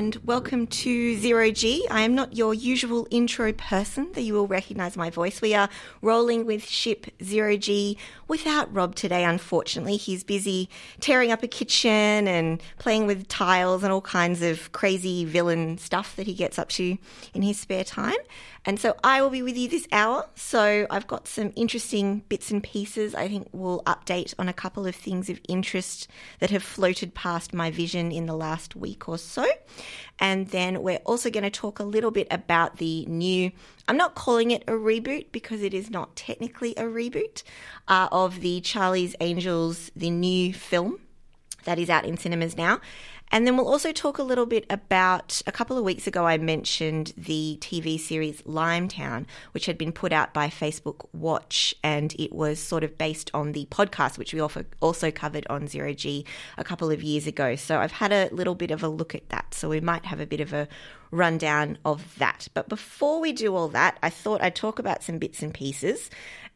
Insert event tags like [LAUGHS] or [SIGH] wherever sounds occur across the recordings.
and welcome to Zero G. I am not your usual intro person, though you will recognise my voice. We are rolling with ship Zero G without Rob today, unfortunately. He's busy tearing up a kitchen and playing with tiles and all kinds of crazy villain stuff that he gets up to in his spare time. And so I will be with you this hour. So I've got some interesting bits and pieces. I think we'll update on a couple of things of interest that have floated past my vision in the last week or so. And then we're also going to talk a little bit about the new, I'm not calling it a reboot because it is not technically a reboot, uh, of the Charlie's Angels, the new film that is out in cinemas now. And then we'll also talk a little bit about a couple of weeks ago, I mentioned the TV series Limetown, which had been put out by Facebook Watch, and it was sort of based on the podcast, which we also covered on Zero G a couple of years ago. So I've had a little bit of a look at that. So we might have a bit of a rundown of that. But before we do all that, I thought I'd talk about some bits and pieces.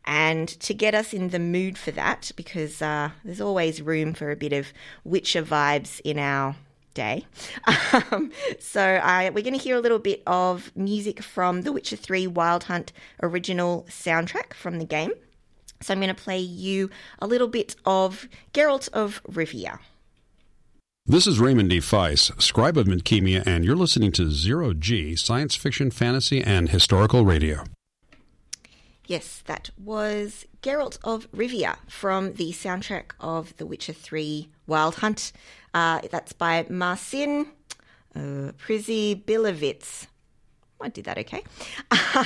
And to get us in the mood for that, because uh, there's always room for a bit of Witcher vibes in our day. [LAUGHS] Um, so we're going to hear a little bit of music from the Witcher 3 Wild Hunt original soundtrack from the game. So I'm going to play you a little bit of Geralt of Rivia. This is Raymond D. Feiss, scribe of Midkemia, and you're listening to Zero G, science fiction, fantasy, and historical radio. Yes, that was Geralt of Rivia from the soundtrack of The Witcher 3 Wild Hunt. Uh, that's by Marcin uh, Przybyłowicz. I did that okay. [LAUGHS]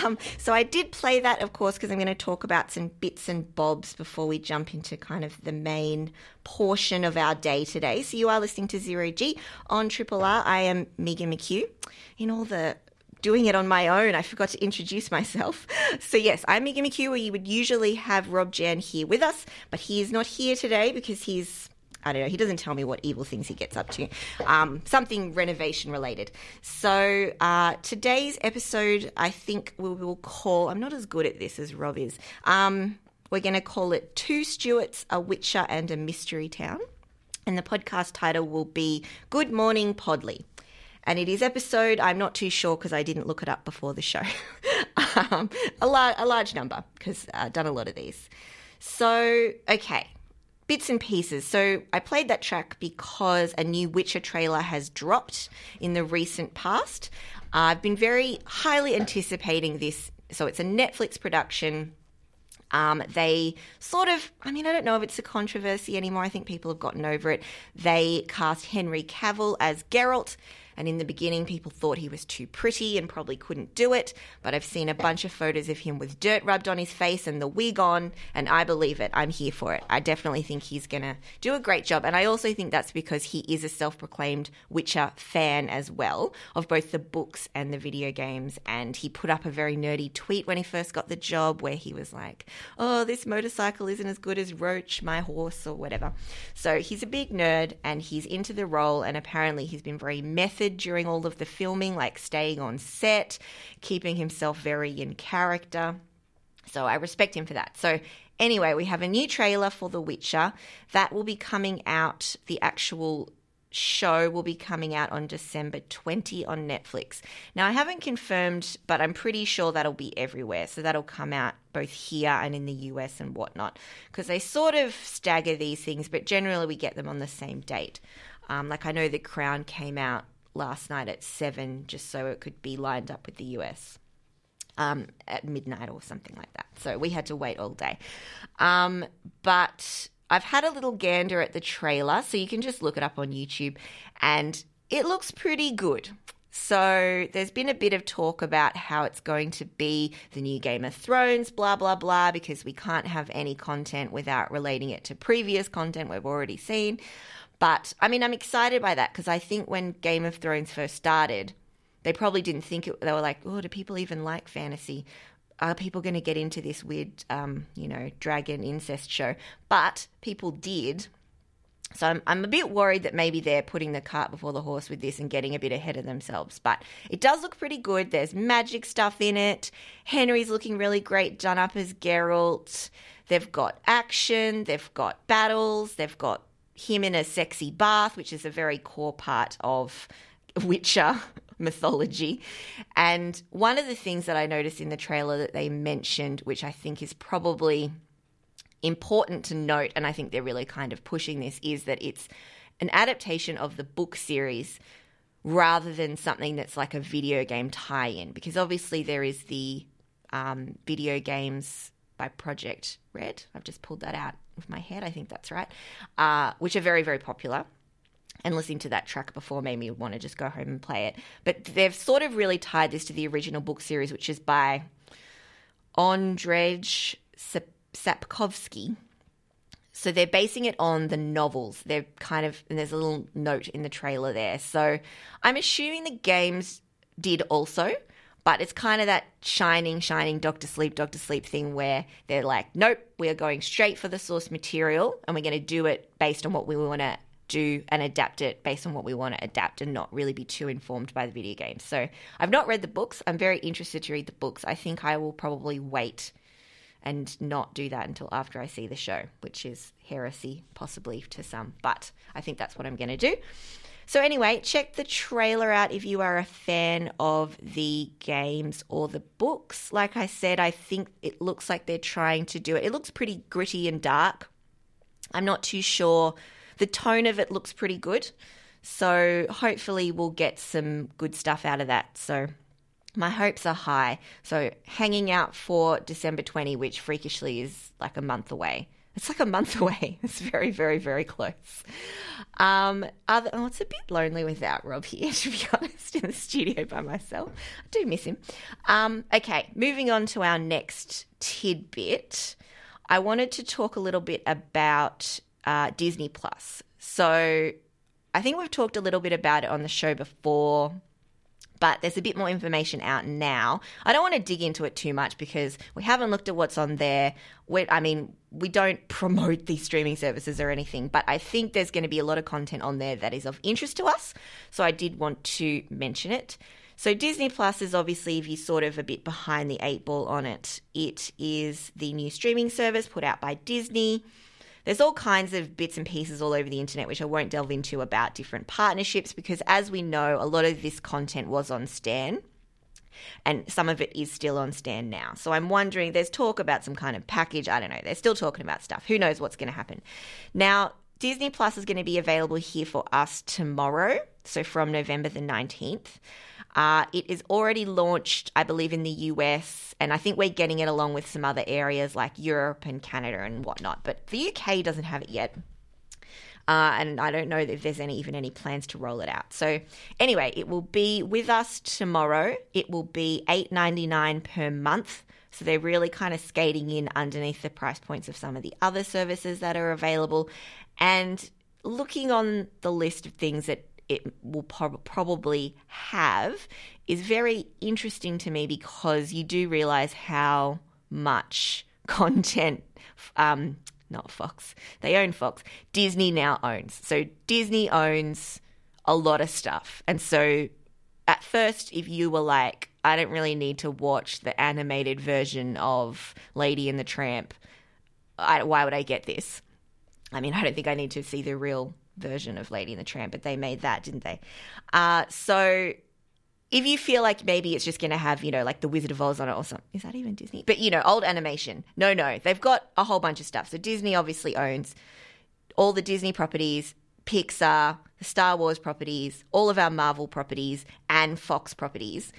Um, so I did play that, of course, because I'm going to talk about some bits and bobs before we jump into kind of the main portion of our day today. So you are listening to Zero G on Triple R. I am Megan McHugh. In all the doing it on my own. I forgot to introduce myself. [LAUGHS] So, yes, I'm McHugh, where you would usually have Rob Jan here with us, but he is not here today because he's. I don't know. He doesn't tell me what evil things he gets up to. Um, something renovation related. So uh, today's episode, I think we will call. I'm not as good at this as Rob is. Um, we're going to call it Two Stuarts, a Witcher, and a Mystery Town. And the podcast title will be Good Morning Podley and it is episode I'm not too sure because I didn't look it up before the show. [LAUGHS] um, a, lar- a large number because I've uh, done a lot of these. So okay, bits and pieces. So I played that track because a new Witcher trailer has dropped in the recent past. Uh, I've been very highly anticipating this. So it's a Netflix production. Um, they sort of, I mean, I don't know if it's a controversy anymore. I think people have gotten over it. They cast Henry Cavill as Geralt. And in the beginning, people thought he was too pretty and probably couldn't do it. But I've seen a bunch of photos of him with dirt rubbed on his face and the wig on, and I believe it. I'm here for it. I definitely think he's going to do a great job. And I also think that's because he is a self proclaimed Witcher fan as well of both the books and the video games. And he put up a very nerdy tweet when he first got the job where he was like, Oh, this motorcycle isn't as good as Roach, my horse, or whatever. So he's a big nerd and he's into the role. And apparently, he's been very method during all of the filming, like staying on set, keeping himself very in character. So I respect him for that. So anyway, we have a new trailer for The Witcher that will be coming out. The actual show will be coming out on December 20 on Netflix. Now, I haven't confirmed, but I'm pretty sure that'll be everywhere. So that'll come out both here and in the US and whatnot, because they sort of stagger these things, but generally we get them on the same date. Um, like I know The Crown came out last night at seven, just so it could be lined up with the US. Um, at midnight or something like that. So we had to wait all day. Um, but I've had a little gander at the trailer, so you can just look it up on YouTube, and it looks pretty good. So there's been a bit of talk about how it's going to be the new Game of Thrones, blah, blah, blah, because we can't have any content without relating it to previous content we've already seen. But I mean, I'm excited by that because I think when Game of Thrones first started, they probably didn't think it. They were like, "Oh, do people even like fantasy? Are people going to get into this weird, um, you know, dragon incest show?" But people did. So I'm, I'm a bit worried that maybe they're putting the cart before the horse with this and getting a bit ahead of themselves. But it does look pretty good. There's magic stuff in it. Henry's looking really great, done up as Geralt. They've got action. They've got battles. They've got him in a sexy bath, which is a very core part of Witcher [LAUGHS] mythology. And one of the things that I noticed in the trailer that they mentioned, which I think is probably important to note, and I think they're really kind of pushing this, is that it's an adaptation of the book series rather than something that's like a video game tie in. Because obviously, there is the um, video games by Project Red. I've just pulled that out my head. I think that's right, uh, which are very, very popular. And listening to that track before made me want to just go home and play it. But they've sort of really tied this to the original book series, which is by Andrzej Sapkowski. So they're basing it on the novels. They're kind of, and there's a little note in the trailer there. So I'm assuming the games did also, but it's kind of that shining, shining Doctor Sleep, Doctor Sleep thing where they're like, nope, we are going straight for the source material and we're going to do it based on what we want to do and adapt it based on what we want to adapt and not really be too informed by the video games. So I've not read the books. I'm very interested to read the books. I think I will probably wait and not do that until after I see the show, which is heresy possibly to some, but I think that's what I'm going to do. So, anyway, check the trailer out if you are a fan of the games or the books. Like I said, I think it looks like they're trying to do it. It looks pretty gritty and dark. I'm not too sure. The tone of it looks pretty good. So, hopefully, we'll get some good stuff out of that. So, my hopes are high. So, hanging out for December 20, which freakishly is like a month away. It's like a month [LAUGHS] away. It's very, very, very close. Um, other, oh, it's a bit lonely without Rob here, [LAUGHS] to be honest, in the studio by myself. I do miss him. Um, okay, moving on to our next tidbit. I wanted to talk a little bit about uh, Disney Plus. So, I think we've talked a little bit about it on the show before but there's a bit more information out now. I don't want to dig into it too much because we haven't looked at what's on there. we I mean, we don't [LAUGHS] promote these streaming services or anything, but I think there's going to be a lot of content on there that is of interest to us. So I did want to mention it. So Disney Plus is obviously, if you're sort of a bit behind the eight ball on it, it is the new streaming service put out by Disney. There's all kinds of bits and pieces all over the internet, which I won't delve into about different partnerships because, as we know, a lot of this content was on Stan and some of it is still on Stan now. So I'm wondering, there's talk about some kind of package. I don't know. They're still talking about stuff. Who knows what's going to happen? Now, Disney Plus is going to be available here for us tomorrow, so from November the 19th. Uh, it is already launched, I believe, in the US, and I think we're getting it along with some other areas like Europe and Canada and whatnot. But the UK doesn't have it yet. Uh, and I don't know if there's any even any plans to roll it out. So anyway, it will be with us tomorrow. It will be eight ninety nine per month. So they're really kind of skating in underneath the price points of some of the other services that are available, and looking on the list of things that it will pro- probably have is very interesting to me because you do realize how much [LAUGHS] content, um, not Fox, they own Fox, Disney now owns. So Disney owns a lot of stuff. And so at first, if you were like, I don't really need to watch the animated version of Lady and the Tramp, I, why would I get this? I mean, I don't think I need to see the real version of Lady and the Tramp, but they made that, didn't they? Uh, so if you feel like maybe it's just going to have, you know, like the Wizard of Oz on it or something, is that even Disney? But, you know, old animation. No, no, they've got a whole bunch of stuff. So Disney obviously owns all the Disney properties, Pixar, the Star Wars properties, all of our Marvel properties, and Fox properties.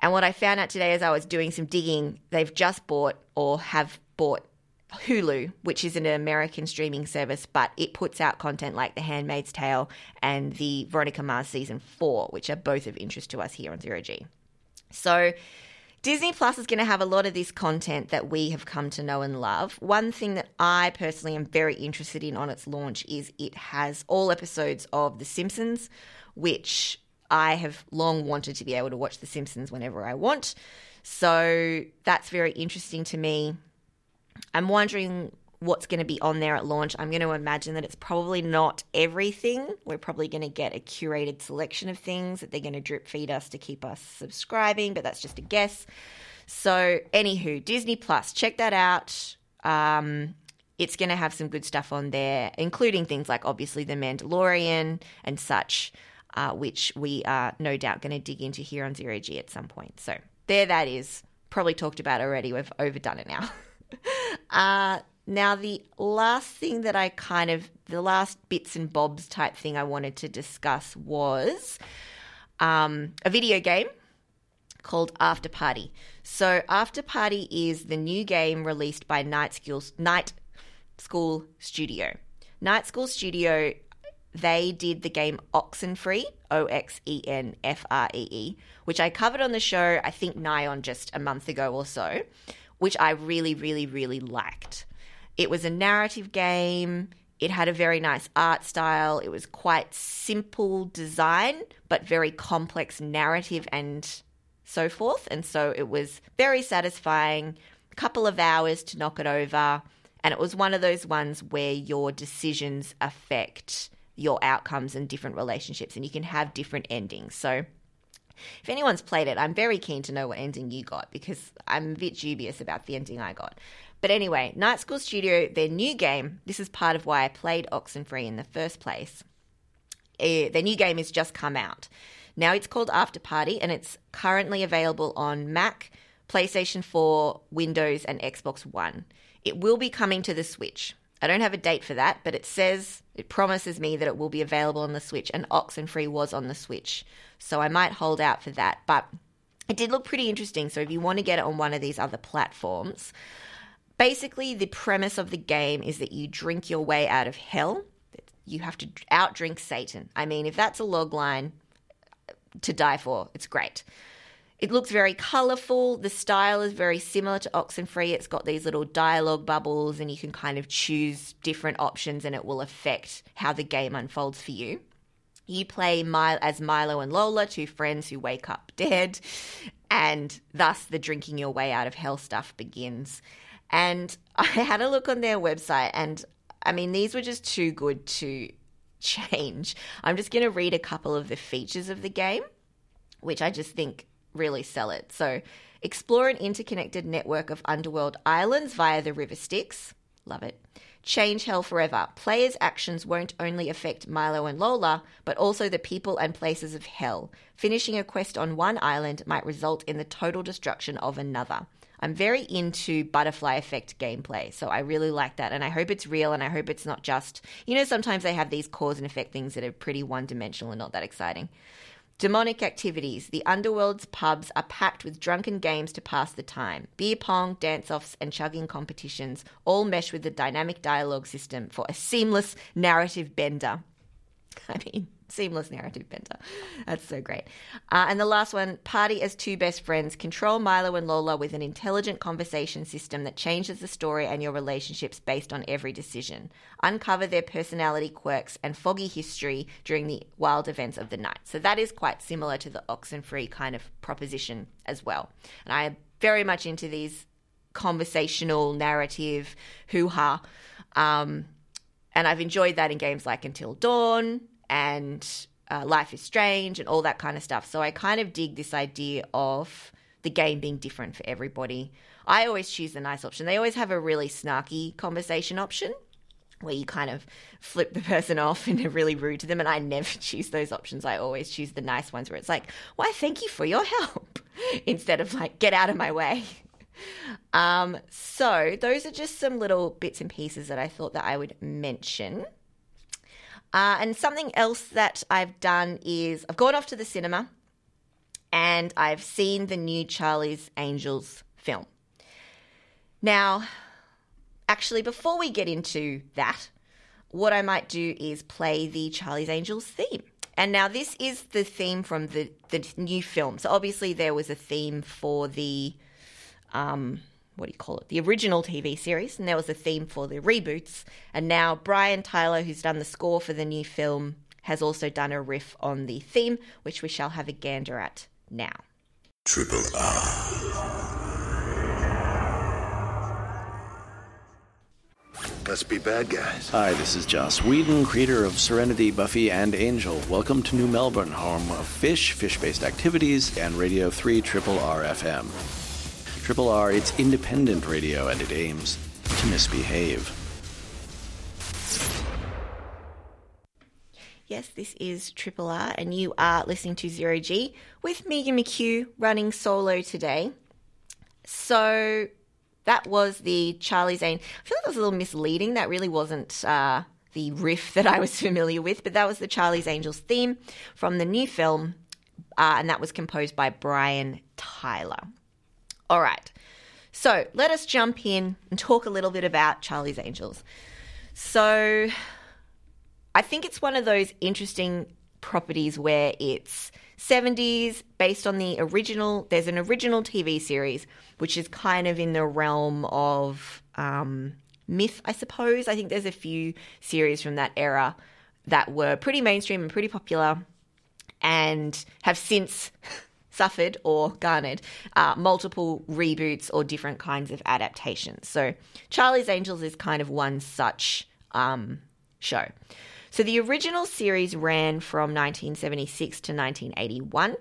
And what I found out today as I was doing some digging, they've just bought or have bought Hulu, which is an American streaming service, but it puts out content like The Handmaid's Tale and the Veronica Mars season four, which are both of interest to us here on Zero G. So Disney Plus is going to have a lot of this content that we have come to know and love. One thing that I personally am very interested in on its launch is it has all episodes of The Simpsons, which I have long wanted to be able to watch The Simpsons whenever I want. So that's very interesting to me. I'm wondering what's going to be on there at launch. I'm going to imagine that it's probably not everything. We're probably going to get a curated selection of things that they're going to drip feed us to keep us subscribing, but that's just a guess. So, anywho, Disney Plus, check that out. Um, it's going to have some good stuff on there, including things like obviously The Mandalorian and such, uh, which we are no doubt going to dig into here on Zero G at some point. So, there that is. Probably talked about already. We've overdone it now. [LAUGHS] [LAUGHS] uh, now, the last thing that I kind of, the last bits and bobs type thing I wanted to discuss was um, a video game called After Party. So, After Party is the new game released by Night School, Night School Studio. Night School Studio, they did the game Oxenfree, O X E N F R E E, which I covered on the show, I think, nigh on just a month ago or so, which I really, really, really liked. It was a narrative game. It had a very nice art style. It was quite simple design, but very complex narrative and so forth. And so it was very satisfying. A couple of hours to knock it over. And it was one of those ones where your decisions affect your outcomes and different relationships, and you can have different endings. So if anyone's played it, I'm very keen to know what ending you got because I'm a bit dubious about the ending I got. But anyway, Night School Studio, their new game, this is part of why I played Oxenfree in the first place. Uh, their new game has just come out. Now it's called After Party and it's currently available on Mac, PlayStation 4, Windows, and Xbox One. It will be coming to the Switch. I don't have a date for that, but it says, it promises me that it will be available on the Switch, and Oxenfree was on the Switch. So I might hold out for that. But it did look pretty interesting. So if you want to get it on one of these other platforms, Basically, the premise of the game is that you drink your way out of hell. You have to outdrink Satan. I mean, if that's a log line to die for, it's great. It looks very colourful. The style is very similar to Oxenfree. It's got these little dialogue bubbles, and you can kind of choose different options, and it will affect how the game unfolds for you. You play as Milo and Lola, two friends who wake up [LAUGHS] dead, and thus the drinking your way out of hell stuff begins. And [LAUGHS] I had a look on their website, and I mean, these were just too good to [LAUGHS] change. I'm just going to read a couple of the features of the game, which I just think really sell it. So, explore an interconnected network of underworld islands via the river Styx. Love it. Change Hell Forever. Players' actions won't only affect Milo and Lola, but also the people and places of Hell. Finishing a quest on one island might result in the total destruction of another. I'm very into butterfly effect gameplay, so I really like that, and I hope it's real, and I hope it's not just you know sometimes they have these cause and effect things that are pretty one dimensional and not that exciting. Demonic activities. The underworld's pubs are packed with drunken games to pass the time. Beer pong, dance offs, and chugging competitions all mesh with the dynamic dialogue system for a seamless narrative bender. [LAUGHS] I mean, seamless narrative bender. That's so great. Uh, and the last one party as two best friends. Control Milo and Lola with an intelligent conversation system that changes the story and your relationships based on every decision. Uncover their personality quirks and foggy history during the wild events of the night. So that is quite similar to the Oxenfree kind of proposition as well. And I am very much into these conversational narrative hoo ha. Um, and I've enjoyed that in games like Until Dawn and uh, Life is Strange and all that kind of stuff. So I kind of dig this idea of the game being different for everybody. I always choose the nice option. They always have a really snarky conversation option where you kind of flip the [LAUGHS] person off and are really rude to them. And I never [LAUGHS] choose those options. I always choose the nice ones where it's like, why, thank you for your help, [LAUGHS] instead of like, get out of my way. Um, so those are just some little bits and pieces that I thought that I would mention. Uh, and something else that I've done is I've gone off to the cinema and I've seen the new Charlie's Angels film. Now, actually, before we get into that, what I might do is play the Charlie's Angels theme. And now this is the theme from the the new film. So obviously there was a theme for the um what do you call it? The original TV series, and there was a theme for the reboots. And now Brian Tyler, who's done the score for the new film, has also done a riff on the theme, which we shall have a gander at now. Triple R. Must be bad guys. Hi, this is Joss Whedon, creator of Serenity, Buffy, and Angel. Welcome to New Melbourne, home of fish, fish based activities, and Radio 3 Triple R FM. Triple R, it's independent radio and it aims to misbehave. Yes, this is Triple R, and you are listening to Zero G with Megan McHugh running solo today. So that was the Charlie's Angels. I feel like that was a little misleading. That really wasn't uh, the riff that I was [LAUGHS] familiar with, but that was the Charlie's Angels theme from the new film, uh, and that was composed by Brian Tyler. All right. So let us jump in and talk a little bit about Charlie's Angels. So I think it's one of those interesting properties where it's 70s based on the original. There's an original TV series which is kind of in the realm of um, myth, I suppose. I think there's a few series from that era that were pretty mainstream and pretty popular and have since [LAUGHS] suffered or garnered uh, multiple reboots or different kinds of adaptations. So Charlie's Angels is kind of one such um, show. So the original series ran from 1976 to 1981,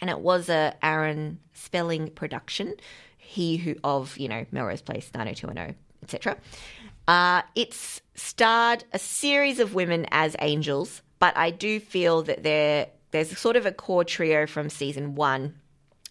and it was a Aaron Spelling production. He who of you know Melrose Place, 90210, etc. Uh, it's starred a series of women as angels, but I do feel that there there's sort of a core trio from season one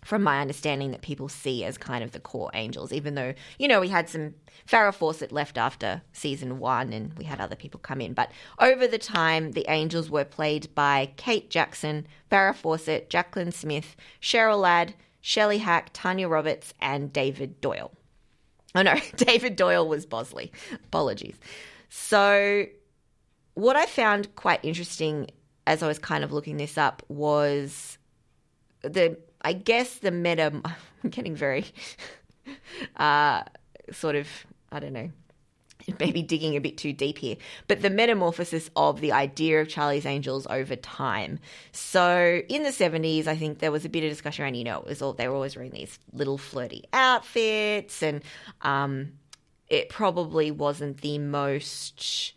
from my understanding, that people see as kind of the core angels, even though, you know, we had some Farrah Fawcett left after season one and we had other people come in. But over the time, the angels were played by Kate Jackson, Farrah Fawcett, Jaclyn Smith, Cheryl Ladd, Shelley Hack, Tanya Roberts, and David Doyle. Oh no, [LAUGHS] David Doyle was Bosley. Apologies. So, what I found quite interesting as I was kind of looking this up was the I guess the meta. [LAUGHS] I'm getting very [LAUGHS] uh, sort of I don't know. Maybe digging a bit too deep here, but the metamorphosis of the idea of Charlie's Angels over time. So in the 70s, I think there was a bit of discussion around, you know, it was all, they were always wearing these little flirty outfits, and um, it probably wasn't the most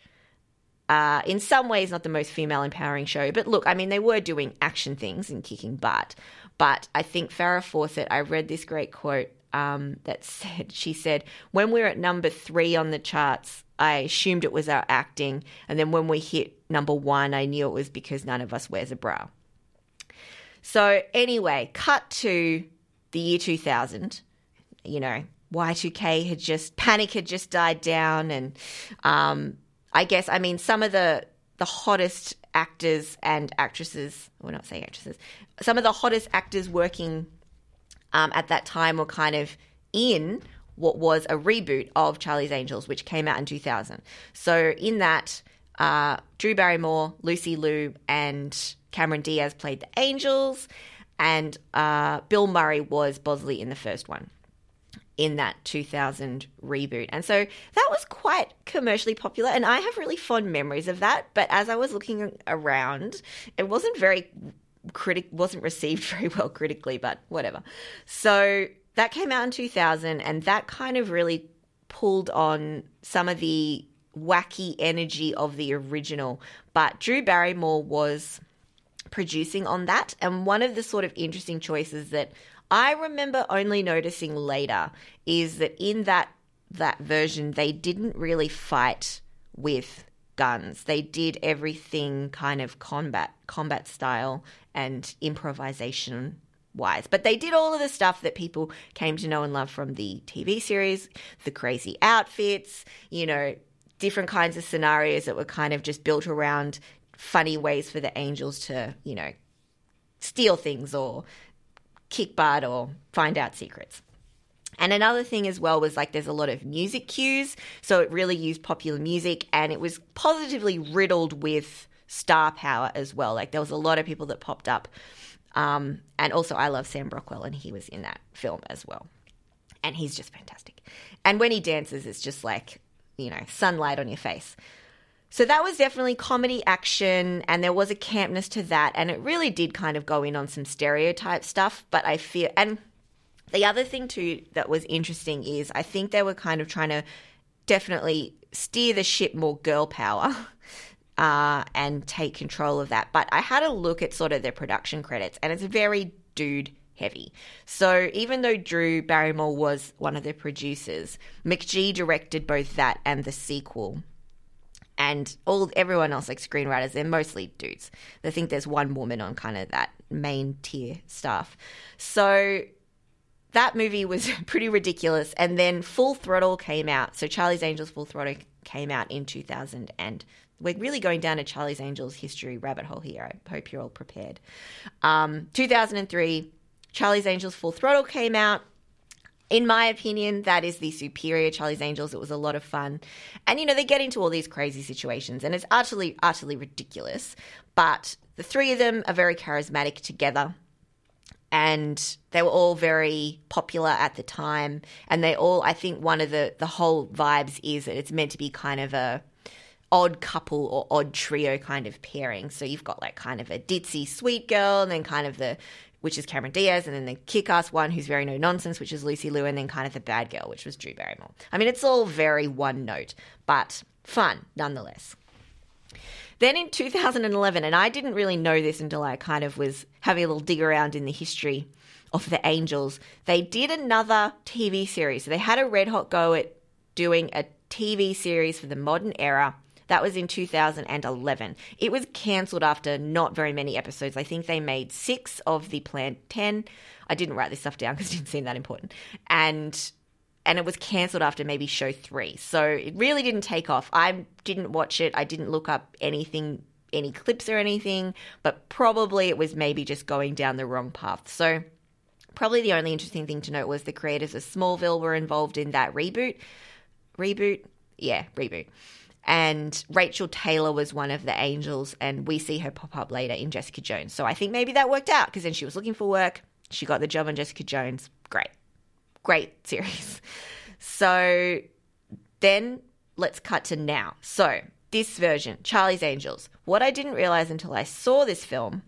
uh, in some ways, not the most female empowering show. But look, I mean, they were doing action things and kicking butt. But I think Farrah Fawcett, I read this great quote um, that [LAUGHS] said, she said, when we're at number three on the charts, I assumed it was our acting. And then when we hit number one, I knew it was because none of us wears a bra. So, anyway, cut to the year 2000. You know, Y2K had just, panic had just died down. And um, I guess, I mean, some of the, the hottest actors and actresses, we're not saying actresses, some of the hottest actors working um, at that time were kind of in what was a reboot of Charlie's Angels, which came out in 2000. So in that, uh, Drew Barrymore, Lucy Liu, and Cameron Diaz played the Angels, and uh, Bill Murray was Bosley in the first one in that 2000 reboot. And so that was quite commercially popular and I have really fond memories of that, but as I was looking around, it wasn't very critic wasn't received [LAUGHS] very well critically, but whatever. So that came out in 2000 and that kind of really pulled on some of the wacky energy of the original, but Drew Barrymore was producing on that and one of the sort of interesting choices that I remember only noticing later is that in that that version they didn't really fight with guns. They did everything kind of combat combat style and improvisation wise. But they did all of the stuff that people came to know and love from the TV series, the crazy outfits, you know, different kinds of scenarios that were kind of just built around funny ways for the angels to, you know, steal things or kick butt or find out secrets. And another thing as well was like there's a lot of music cues. So it really used popular music and it was positively riddled with star power as well. Like there was a lot of people that popped up. Um, and also, I love Sam Rockwell, and he was in that film as well. And he's just fantastic. And when he dances, it's just like, you know, sunlight on your face. So that was definitely comedy action, and there was a campness to that, and it really did kind of go in on some stereotype stuff. But I feel, and the other thing too that was interesting is I think they were kind of trying to definitely steer the ship more girl power. [LAUGHS] Uh, and take control of that. But I had a look at sort of their production credits, and it's very dude heavy. So even though Drew Barrymore was one of the producers, McG directed both that and the sequel and all everyone else like screenwriters they're mostly dudes. I think there's one woman on kind of that main tier stuff. So that movie was [LAUGHS] pretty ridiculous. And then full throttle came out. So charlie's angels full throttle came out in 2000 and we're really going down a charlie's angels history rabbit hole here. I hope you're all prepared. Um, 2003 charlie's angels full throttle came out in my opinion, that is the superior Charlie's Angels. It was a lot of fun. And, you know, they get into all these crazy situations and it's utterly, utterly ridiculous. But the three of them are very charismatic together. And they were all very popular at the time. And they all, I think one of the, the whole vibes is that it's meant to be kind of a odd couple or odd trio kind of pairing. So you've got like kind of a ditzy sweet girl and then kind of the which is Cameron Diaz, and then the kick ass one who's very no nonsense, which is Lucy Liu, and then kind of the bad girl, which was Drew Barrymore. I mean, it's all very one note, but fun nonetheless. Then in 2011, and I didn't really know this until I kind of was having a little dig around in the history of the Angels, they did another TV series. So they had a red hot go at doing a TV series for the modern era that was in 2011. It was cancelled after not very many episodes. I think they made six of the planned 10. I didn't write this stuff down because it didn't seem that important. And and it was cancelled after maybe show three. So it really didn't take off. I didn't watch it. I didn't look up anything, any clips or anything, but probably it was maybe just going down the wrong path. So probably the only interesting thing to note was the creators of Smallville were involved in that reboot. Reboot? Yeah, reboot. And Rachel Taylor was one of the angels, and we see her pop up later in Jessica Jones. So I think maybe that worked out because then she was looking for work. She got the job on Jessica Jones. Great. Great [LAUGHS] series. So then let's cut to now. So this version, Charlie's Angels. What I didn't realize until I saw this film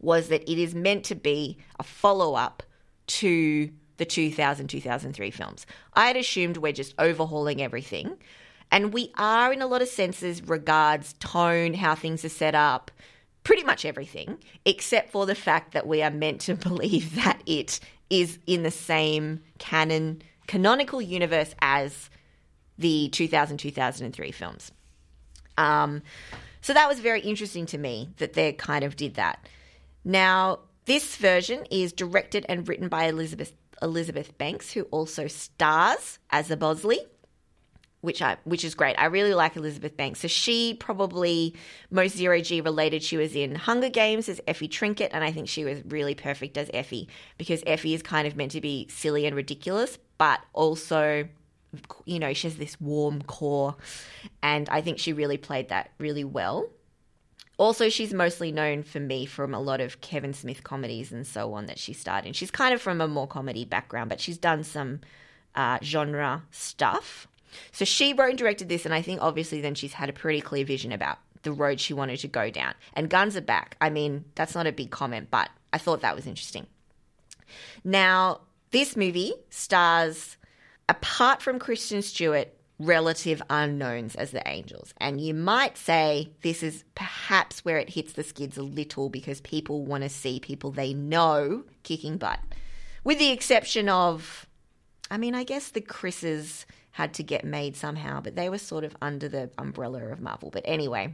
was that it is meant to be a follow up to the 2000 2003 films. I had assumed we're just overhauling everything, and we are, in a lot of senses, regards tone, how things are set up, pretty much everything, except for the fact that we are meant to [LAUGHS] believe that it is in the same canon, canonical universe as the 2000 2003 films. Um, so that was very interesting to me that they kind of did that. Now, this version is directed and written by Elizabeth Elizabeth Banks, who also stars as a Bosley which I which is great. I really like Elizabeth Banks. So she probably most zero G related. She was in Hunger Games as Effie Trinket, and I think she was really perfect as Effie because Effie is kind of meant to be silly and ridiculous, but also you know she has this warm core, and I think she really played that really well. Also, she's mostly known for me from a lot of Kevin Smith comedies and so on that she starred in. She's kind of from a more comedy background, but she's done some uh, genre stuff so she wrote and directed this, and I think obviously then she's had a pretty clear vision about the road she wanted to go down. And guns are back. I mean, that's not a big comment, but I thought that was interesting. Now, this movie stars, apart from Kristen Stewart, relative unknowns as the angels. And you might say this is perhaps where it hits the skids a little because people want to see people they know kicking butt. With the exception of, I mean, I guess the Chris's had to get made somehow, but they were sort of under the umbrella of Marvel. But anyway,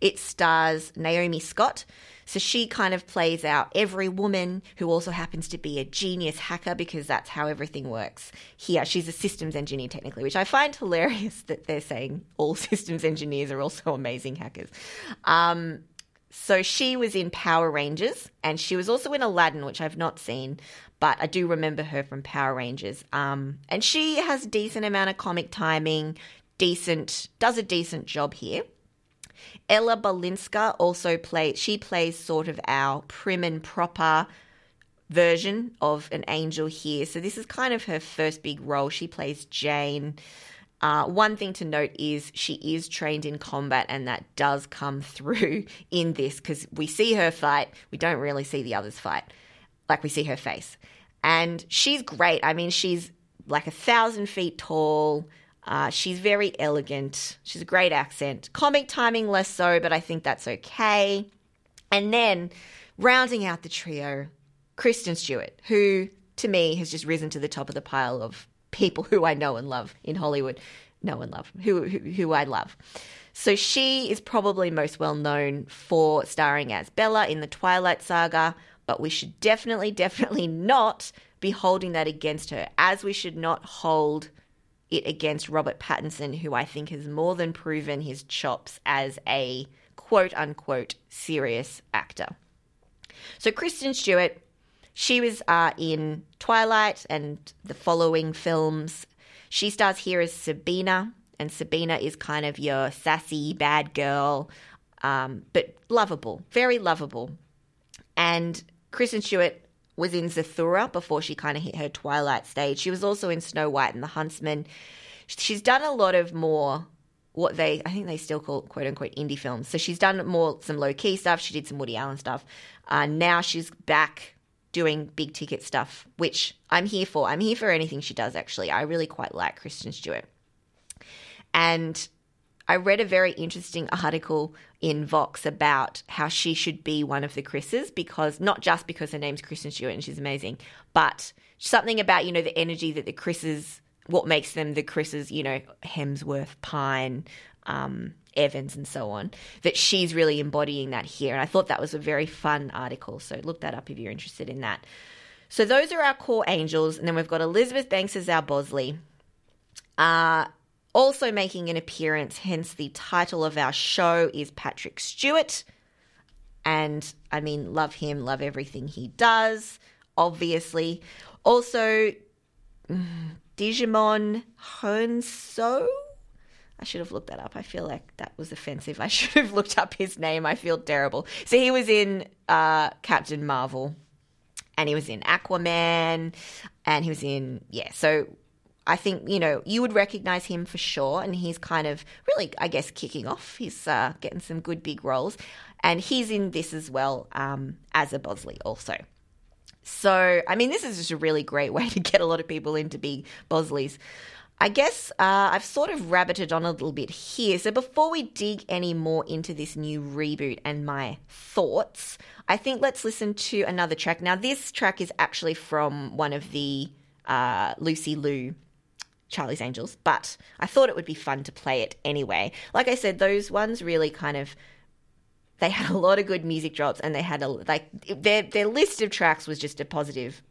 it stars Naomi Scott. So she kind of plays out every woman who also happens to be a genius hacker because that's how everything works here. She's a systems engineer, technically, which I find hilarious that they're saying all [LAUGHS] systems engineers are also amazing hackers. Um, so she was in Power Rangers and she was also in Aladdin, which I've not seen but I do remember her from Power Rangers. Um, and she has decent amount of comic timing, decent, does a decent job here. Ella Balinska also plays, she plays sort of our prim and proper version of an angel here. So this is kind of her first big role. She plays Jane. Uh, one thing to note is she is trained in combat, and that does come [LAUGHS] through in this because we see her fight. We don't really see the others fight, like we see her face. And she's great. I mean, she's like a thousand feet tall. Uh, she's very elegant. She's a great accent. Comic timing less so, but I think that's okay. And then rounding out the trio, Kristen Stewart, who to me has just risen to the top of the pile of people who I know and love in Hollywood. Know and love, who, who, who I love. So she is probably most well known for starring as Bella in the Twilight Saga, but we should definitely, definitely not be holding that against her, as we should not hold it against Robert Pattinson, who I think has more than proven his chops as a quote unquote serious actor. So, Kristen Stewart, she was uh, in Twilight and the following films. She stars here as Sabina, and Sabina is kind of your sassy bad girl, um, but lovable, very lovable. And Kristen Stewart was in Zathura before she kind of hit her twilight stage. She was also in Snow White and the Huntsman. She's done a lot of more what they I think they still call quote unquote indie films. So she's done more some low key stuff. She did some Woody Allen stuff. Uh, now she's back doing big ticket stuff, which I'm here for. I'm here for anything she does. Actually, I really quite like Kristen Stewart. And I read a very interesting article in Vox about how she should be one of the Chris's because not just because her name's Kristen Stewart and she's amazing, but something about, you know, the energy that the Chris's, what makes them the Chris's, you know, Hemsworth, Pine, um, Evans, and so on, that she's really embodying that here. And I thought that was a very fun article. So look that up if you're interested in that. So those are our core angels. And then we've got Elizabeth Banks as our Bosley. Uh, also making an appearance, hence the title of our show is Patrick Stewart. And I mean, love him, love everything he does, obviously. Also, [SIGHS] Digimon Honso. I should have looked that up. I feel like that was offensive. I [LAUGHS] should have looked up his name. I feel terrible. So he was in uh, Captain Marvel, and he was in Aquaman, and he was in yeah. So I think, you know, you would recognize him for sure. And he's kind of really, I guess, kicking off. He's uh, getting some good big roles. And he's in this as well um, as a Bosley, also. So, I mean, this is just a really great [LAUGHS] way to get a lot of people into big Bosleys. I guess uh, I've sort of rabbited on a little bit here. So, before we dig any more into this new reboot and my thoughts, I think let's listen to another track. Now, this track is actually from one of the uh, Lucy Liu Charlie's Angels, but I thought it would be fun to play it anyway. Like I said, those ones really kind of they had a lot of good music drops and they had a like their their list of tracks was just a positive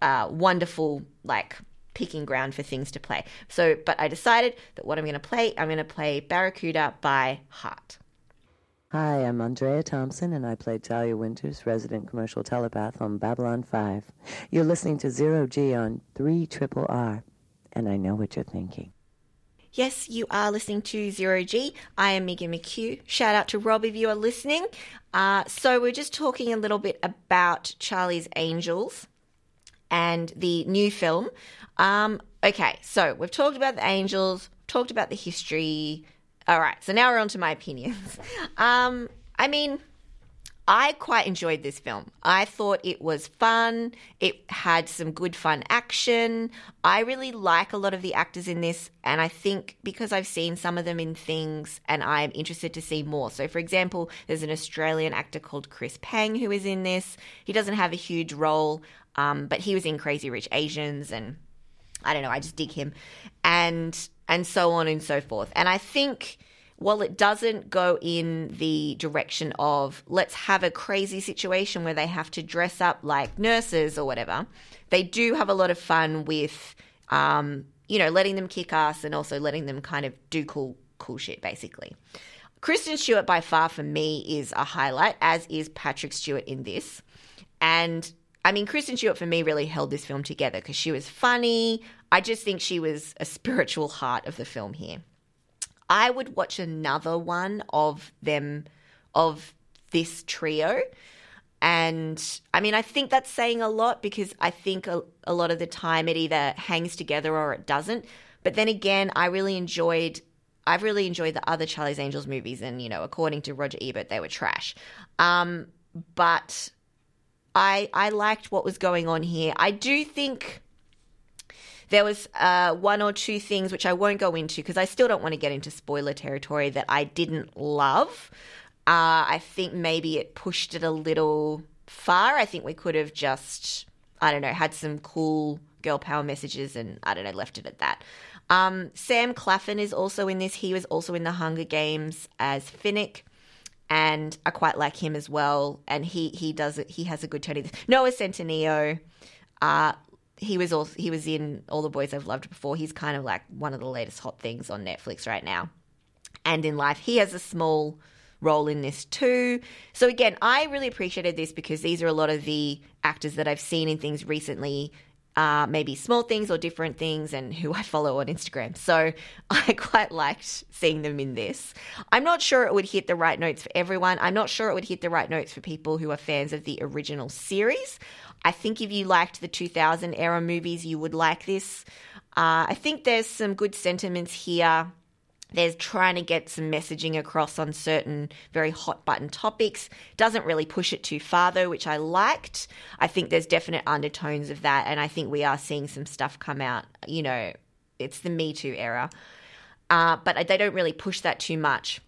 uh, wonderful like picking ground for things to play. So, but I decided that what I'm going to play, I'm going to play Barracuda by Heart. Hi, I'm Andrea Thompson, and I play Talia Winters, resident commercial telepath on Babylon 5. You're listening to Zero G on 3 Triple R and I know what you're thinking. Yes, you are listening to Zero G. I am Megan McHugh. Shout out to Rob if you are listening. Uh, so, we're just talking a little bit about Charlie's Angels and the new film. Um, okay, so we've talked about the angels, talked about the history. All right, so now we're on to my opinions. [LAUGHS] Um, I mean, I quite enjoyed this film. I thought it was fun. It had some good fun action. I really like a lot of the actors in this, and I think because I've seen some of them in things and I'm interested to see more. So, for example, there's an Australian actor called Chris Pang who is in this. He doesn't have a huge role, um, but he was in Crazy Rich Asians, and I don't know, I just dig him. And and so on and so forth. And I think while it doesn't go in the direction of let's have a crazy situation where they have to dress up like nurses or whatever, they do have a lot of fun with, um, you know, letting them kick ass and also letting them kind of do cool, cool shit, basically. Kristen Stewart, by far for me, is a highlight, as is Patrick Stewart in this. And I mean, Kristen Stewart for me really held this film together because she was funny. I just think she was a [LAUGHS] spiritual heart of the film here. I would watch another one of them, of this trio. And I mean, I think that's saying a lot because I think a, a lot of the time it either hangs together or it doesn't. But then again, I really enjoyed I've really enjoyed the other Charlie's Angels movies, and you know, according to Roger Ebert, they were trash. Um, but I I liked what was going on here. I do think there was uh, one or two things which I won't go into because I still don't want to get into spoiler territory that I didn't love. Uh, I think maybe it pushed it a little far. I think we could have just, I don't know, had some cool girl power messages and I don't know, left it at that. Um, Sam Claflin is also in this. He was also in the Hunger Games as Finnick. And I quite like him as well. And he he does it. He has a good turn in. Noah Centineo, uh, he was also he was in All the Boys I've Loved Before. He's kind of like one of the latest hot things on Netflix right now. And in life, he has a small role in this too. So again, I really appreciated this because these are a lot of the actors that I've seen in things recently. Uh, maybe small things or different things, and who I follow on Instagram. So [LAUGHS] I quite liked seeing them in this. I'm not sure it would hit the right notes for everyone. I'm not sure it would hit the right notes for people who are fans of the original series. I think if you liked the 2000 era movies, you would like this. Uh, I think there's some good sentiments here there's trying to get some messaging across on certain very hot button topics. Doesn't really push it too far though, which I liked. I think there's definite undertones of that, and I think we are seeing some stuff come out. You know, it's the Me Too era, uh, but they don't really push that too much.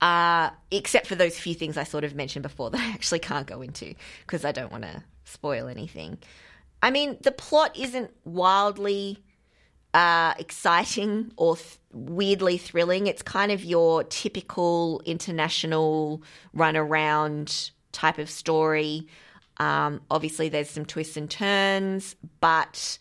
Uh, except for those few things I sort of mentioned before [LAUGHS] that I actually can't go into because I don't want to spoil anything. I mean, the plot isn't wildly uh, exciting or th- weirdly thrilling. It's kind of your typical international run around type of story. Um, obviously, there's some twists and turns, but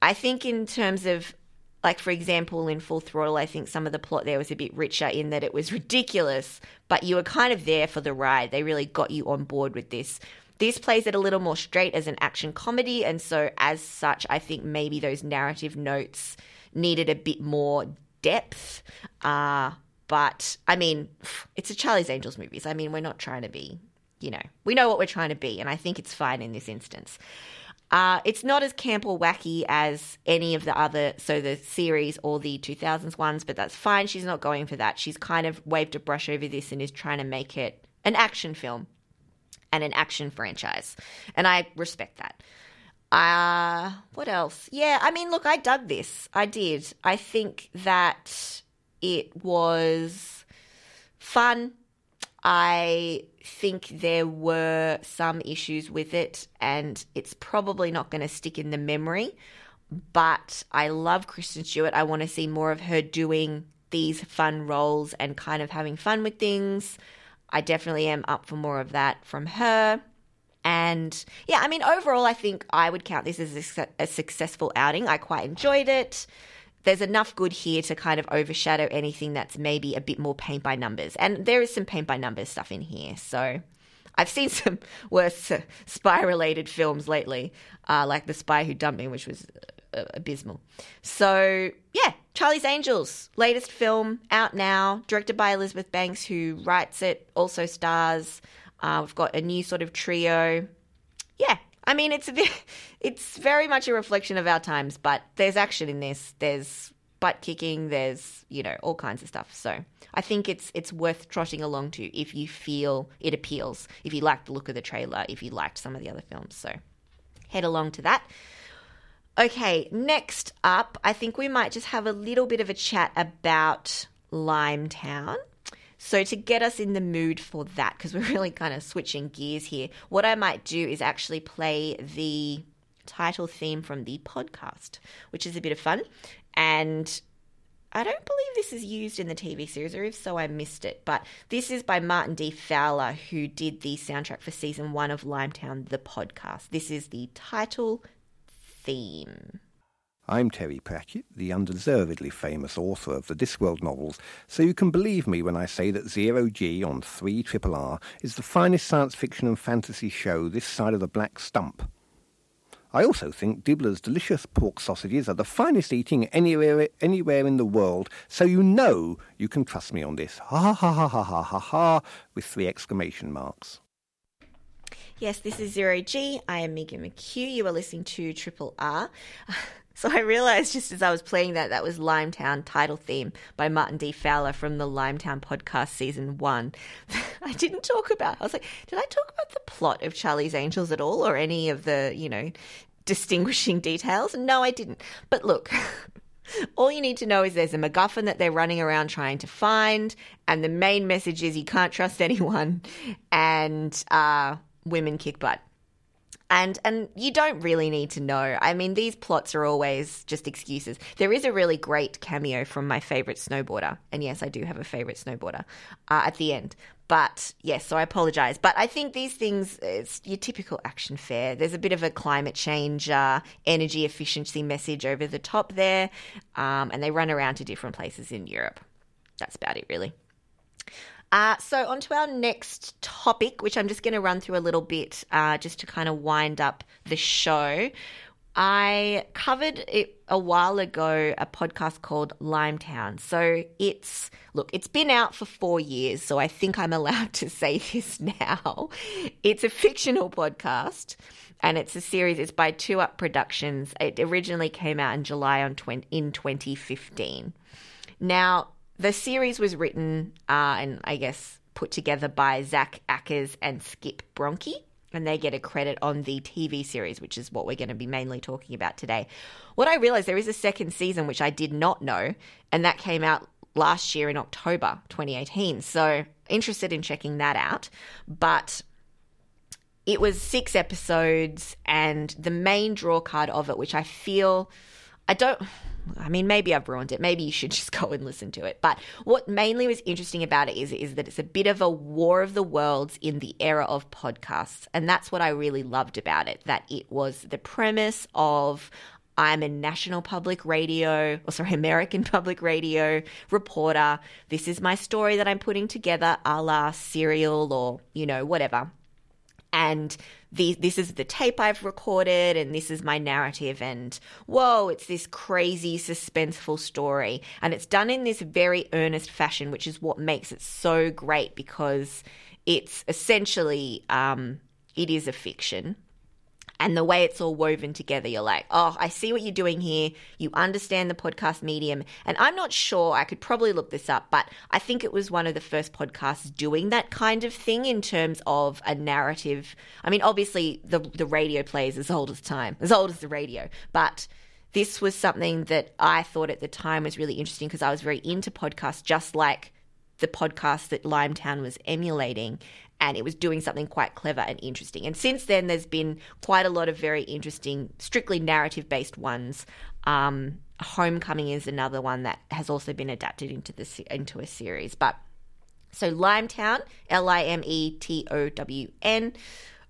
I think in terms of like for example in full throttle i think some of the plot there was a bit richer in that it was ridiculous but you were kind of there for the ride they really got you on board with this this plays it a little more straight as an action comedy, and so as such, I think maybe those narrative notes needed a bit more depth. Uh, but I mean, [SIGHS] it's a Charlie's Angels movies. I mean, we're not trying to be, you know, we know what we're trying to be, and I think it's fine in this instance. Uh, it's not as camp or wacky as any of the other, so the series or the 2000s ones, but that's fine. She's not going for that. She's kind of waved a brush over this and is trying to make it an action film and an action franchise. And I respect that. Uh, what else? Yeah, I mean, look, I dug this. I did. I think that it was fun. I think there were some issues with it, and it's probably not going to stick in the memory. But I love Kristen Stewart. I want to see more of her doing these fun roles and kind of having fun with things. I definitely am up for more of that from her. And yeah, I mean, overall, I think I would count this as a, a, successful outing. I quite enjoyed it. There's enough good here to kind of overshadow anything that's maybe a bit more paint by numbers. And there is some paint by numbers stuff in here. So I've seen some [LAUGHS] worse spy related films lately, uh, like The Spy Who Dumped Me, which was uh, abysmal. So yeah, Charlie's Angels, latest film out now, directed by Elizabeth Banks, who writes it, also stars. Uh, we've got a new sort of trio. Yeah, I mean it's bit, [LAUGHS] it's very much a reflection of our times, but there's action in this. There's butt kicking. There's you know all kinds of stuff. So I think it's it's worth trotting along to if you feel it appeals. If you like the look of the trailer, if you liked some of the other films, so head along to that. Okay, next up, I think we might just have a little bit of a chat about Limetown. So, to get us in the mood for that, because we're [LAUGHS] really kind of switching gears here, what I might do is actually play the title theme from the podcast, which is a bit of fun. And I don't believe this is used in the TV series, or if so, I missed it. But this is by Martin D. Fowler, who did the soundtrack for season one of Limetown, the podcast. This is the title theme. I'm Terry Pratchett, the undeservedly famous author of the Discworld novels, so you can believe me when I say that Zero G on 3 Triple R is the finest science fiction and fantasy show this side of the black stump. I also think Dibbler's delicious pork sausages are the finest eating anywhere anywhere in the world, so you know you can trust me on this. Ha ha ha ha ha ha ha ha with three exclamation marks. Yes, this is Zero G. I am Megan McHugh. You are listening to Triple R. [LAUGHS] So I realized just as I was playing that, that was Limetown title theme by Martin D. Fowler from the Limetown podcast season one. [LAUGHS] I didn't talk about, I was like, did I talk about the plot of Charlie's Angels at all or any of the, you know, distinguishing details? No, I didn't. But look. [LAUGHS] All you need to know is there's a MacGuffin that they're running around trying to find, and the main message is you can't trust anyone, and uh, women kick butt and and you don't really need to know. I mean, these plots are always just excuses. There is a really great cameo from my favorite snowboarder, and yes, I do have a favorite snowboarder uh, at the end. But yes, so I apologize. But I think these things, it's your typical action fair. There's a bit of a climate change, uh, energy efficiency message over the top there, um, and they run around to different places in Europe. That's about it, really. Uh, so, on to our next topic, which I'm just going to run through a little bit uh, just to kind of wind up the show. I covered it a while ago a podcast called Limetown. So it's look, it's been out for 4 years, so I think I'm allowed [LAUGHS] to say this now. It's a fictional podcast and it's a series it's by Two Up Productions. It originally came out in July on 20, in 2015. Now, the series was written uh, and I guess put together by Zack Akers and Skip Bronkie, and they get a credit on the TV series, which is what we're going to be mainly talking about today. What I realized there is a second season, which I did not know, and that came out last year in October 2018. So interested in checking that out, but. It was six episodes, and the main draw card of it, which I feel I don't I mean, maybe I've ruined it. Maybe you should [LAUGHS] just go and listen to it. But what mainly was interesting about it is, is that it's a bit of a war of the worlds in the era of podcasts. And that's what I really loved about it, that it was the premise of I'm a national public radio, or sorry, [LAUGHS] American public radio reporter. This is my story that I'm putting together a la serial or, you know, whatever. And the, this is the tape I've recorded and this is my narrative and whoa, it's this crazy suspenseful story. And it's done in this very earnest fashion, which is what makes it so great because it's essentially, um, it is a fiction and the way it's all woven together, you're like, oh, I see what you're doing here. You understand the podcast medium. And I'm not sure, I could probably look this up, but I think it was one of the first podcasts doing that kind of thing in terms of a narrative. I mean, obviously, the, the radio plays as old as time, as old as the radio, but this was something that I thought at the time was really interesting because I was very into podcasts, just like the podcast that Limetown was emulating and it was doing something quite clever and interesting. And since then, there's been quite a lot of very interesting, strictly narrative based ones. Um, Homecoming is another one that has also been adapted into the into a series. But so Limetown, L I M E T O W N,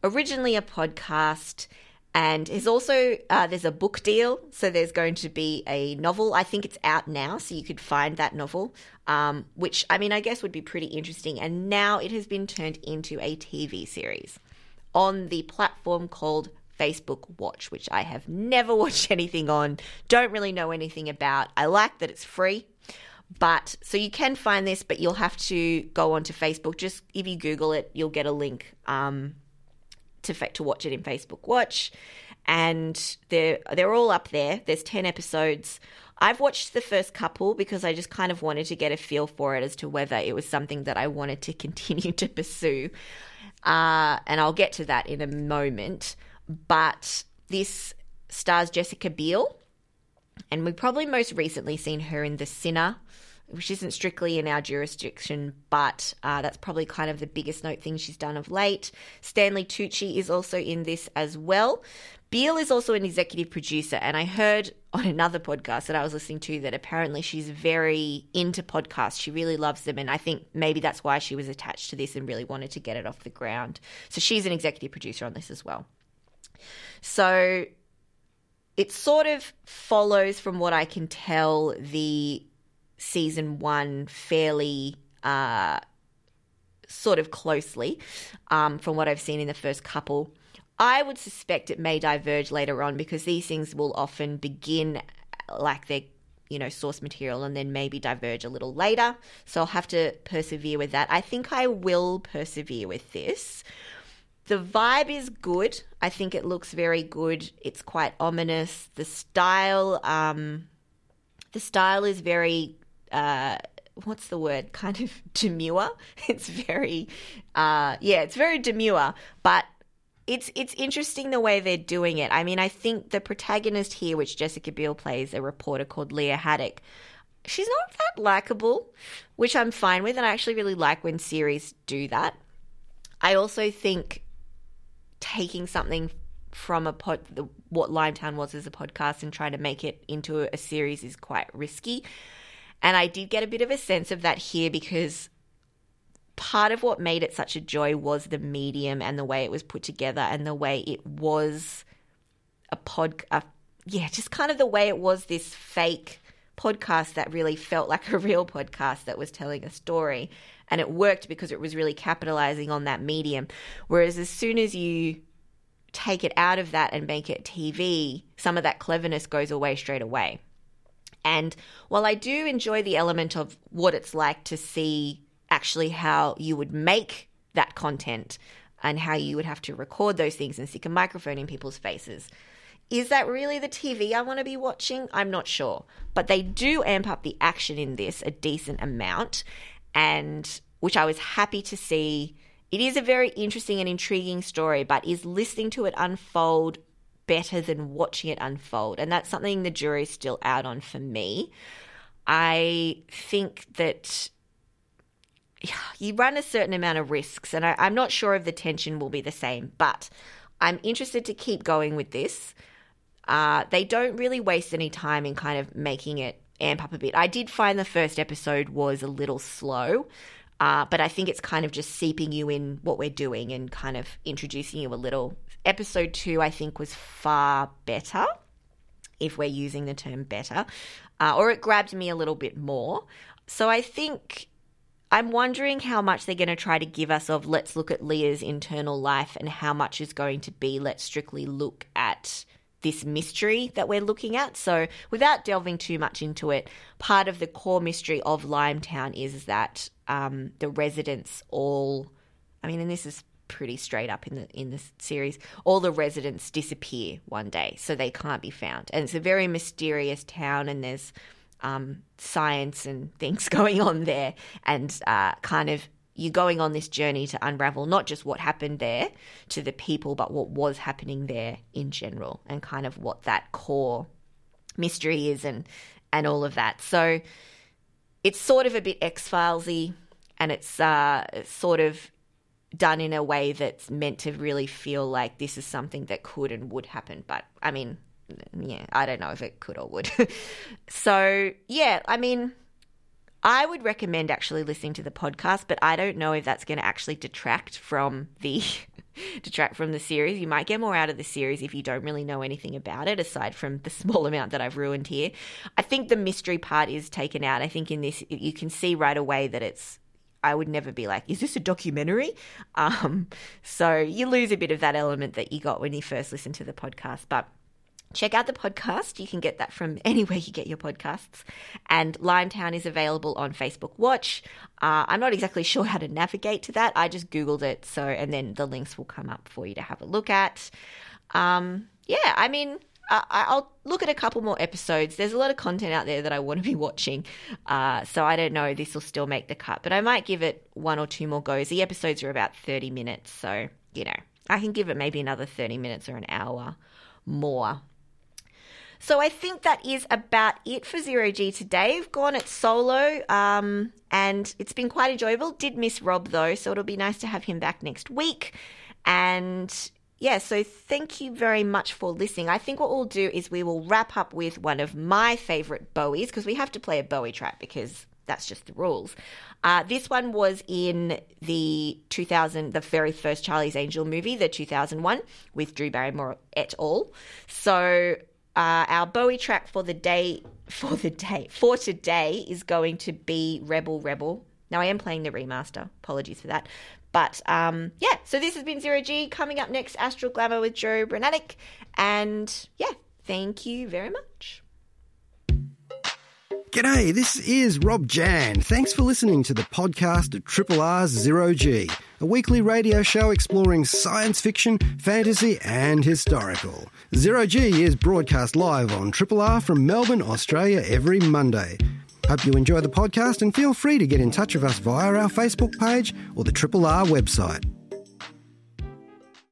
originally a podcast and there's also uh, there's a book deal. So there's going to be a novel. I think it's out now so you could find that novel um, which i mean i guess would be pretty interesting. And now it has been turned into a tv series on the platform called facebook watch which i have never [LAUGHS] watched anything on. Don't really know anything about. I like that it's free but so you can find this but you'll have to go onto facebook. Just if you google it you'll get a link um, to to watch it in Facebook Watch, and they're they're all up there. There's ten episodes. I've watched the first couple because I just kind of wanted to get a feel for it as to whether it was something that I wanted to [LAUGHS] continue to pursue. Uh, and I'll get to that in a moment. But this stars Jessica Biel, and we've probably most recently seen her in The Sinner which isn't strictly in our jurisdiction, but uh, that's probably kind of the biggest note thing she's done of late. Stanley Tucci is also in this as well. Biel is also an executive producer, and I heard on another podcast that I was listening to that apparently she's very into podcasts. She really loves them, and I think maybe that's why she was attached to this and really wanted to get it off the ground. So she's an executive producer on this as well. So it sort of follows, from what I can tell, the season one fairly uh, sort of closely um, from what I've seen in the first couple. I would suspect it may diverge later on because these things will often begin like they're you know source material and then maybe diverge a little later. So I'll have to persevere with that. I think I will persevere with this. The vibe is good. I think it looks very good. It's quite ominous. The style, um, the style is very, uh, what's the word? [LAUGHS] Kind of demure. [LAUGHS] It's very, uh, yeah, it's very demure. But it's it's interesting the way they're doing it. I mean, I think the protagonist here, which Jessica Biel plays, a reporter called Lia Haddock, she's not that likable, which I'm fine with, and I actually really like when series do that. I also think taking something from a pod, the, what Limetown was as a podcast and trying to make it into a, a series is quite risky. And I did get a bit of a sense of that here because part of what made it such a joy was the medium and the way it was put together and the way it was a pod, a, yeah, just kind of the way it was this fake podcast that really felt like a real podcast that was telling a story. And it worked because it was really capitalizing on that medium. Whereas as soon as you take it out of that and make it TV, some of that cleverness goes away straight away. And while I do enjoy the element of what it's like to see actually how you would make that content and how you would have to record those things and stick a microphone in people's faces. Is that really the TV I want to be watching? I'm not sure. But they do amp up the action in this a decent amount, and which I was happy to see. It is a very interesting and intriguing story, but is listening to it unfold better than watching it unfold? And that's something the jury's still out on for me. I think that [SIGHS] you run a certain amount of risks, and I, I'm not sure if the tension will be the same, but I'm interested to keep going with this. Uh, they don't really waste any time in kind of making it amp up a bit. I did find the first episode was a little slow, uh, but I think it's kind of just seeping you in what we're doing and kind of introducing you a little. Episode two, I think, was far better, if we're using the term better, uh, or it grabbed me a little bit more. So I think I'm wondering how much they're going to try to give us of let's look at Lia's internal life and how much is going to be let's strictly look at this mystery that we're looking at. So, without delving too much into it, part of the core mystery of Limetown is that um, the residents all, I mean, and this is pretty straight up in the in the series, all the residents disappear one day, so they can't be found, and it's a very mysterious town, and there's um, science and things [LAUGHS] going on there, and uh, kind of you're going on this journey to unravel not just what happened there to the people, but what was happening there in general, and kind of what that core mystery is, and and all of that. So it's sort of a bit X Filesy, and it's uh, sort of done in a way that's meant to really feel like this is something that could and would happen. But I mean, yeah, I don't know if it could or would. [LAUGHS] so, yeah, I mean, I would recommend actually listening to the podcast, but I don't know if that's going to actually detract from the [LAUGHS] detract from the series. You might get more out of the series if you don't really know anything about it aside from the [LAUGHS] small amount that I've ruined here. I think the mystery part is taken out. I think in this you can see right away that it's I would never be like, is this a documentary? Um, so you lose a bit of that element that you got when you first listened to the podcast. But check out the podcast. You can get that from [LAUGHS] anywhere you get your podcasts. And Limetown is available on Facebook Watch. Uh, I'm not exactly [LAUGHS] sure how to navigate to that. I just Googled it. So, and then the links will come up for you to have a look at. Um, yeah, I mean, I'll look at a couple more episodes. There's a lot of content out there that I [LAUGHS] want to be watching. Uh, so I don't know, this will still make the cut, but I might give it one or two more goes. The episodes are about 30 minutes. So, you know, I can give it maybe another 30 minutes or an hour more. So I think that is about it for Zero G today. I've gone it solo, um, and it's been quite enjoyable. Did miss Rob though, so it'll be nice to have him back next week. And yeah, so thank you very much for listening. I think what we'll do is we will wrap up with one of my favorite Bowies because we have to play a Bowie track because that's just the rules. Uh, this one was in the 2000, the very first Charlie's Angel movie, the 2001, with Drew Barrymore et al. So uh, our Bowie track for the day [LAUGHS] for the day for today is going to be Rebel Rebel. Now I am playing the remaster. Apologies for that, But um, yeah, so this has been Zero G. Coming up next, Astral Glamour with Joe Brunatic. And yeah, thank you very much. G'day, this is Rob Jan. Thanks for listening to the podcast of Triple R's Zero G, a weekly radio show exploring science fiction, fantasy, and historical. Zero G is broadcast live on Triple R from Melbourne, Australia every Monday. Hope you enjoy the podcast and feel free to get in touch with us via our Facebook page or the Triple R website.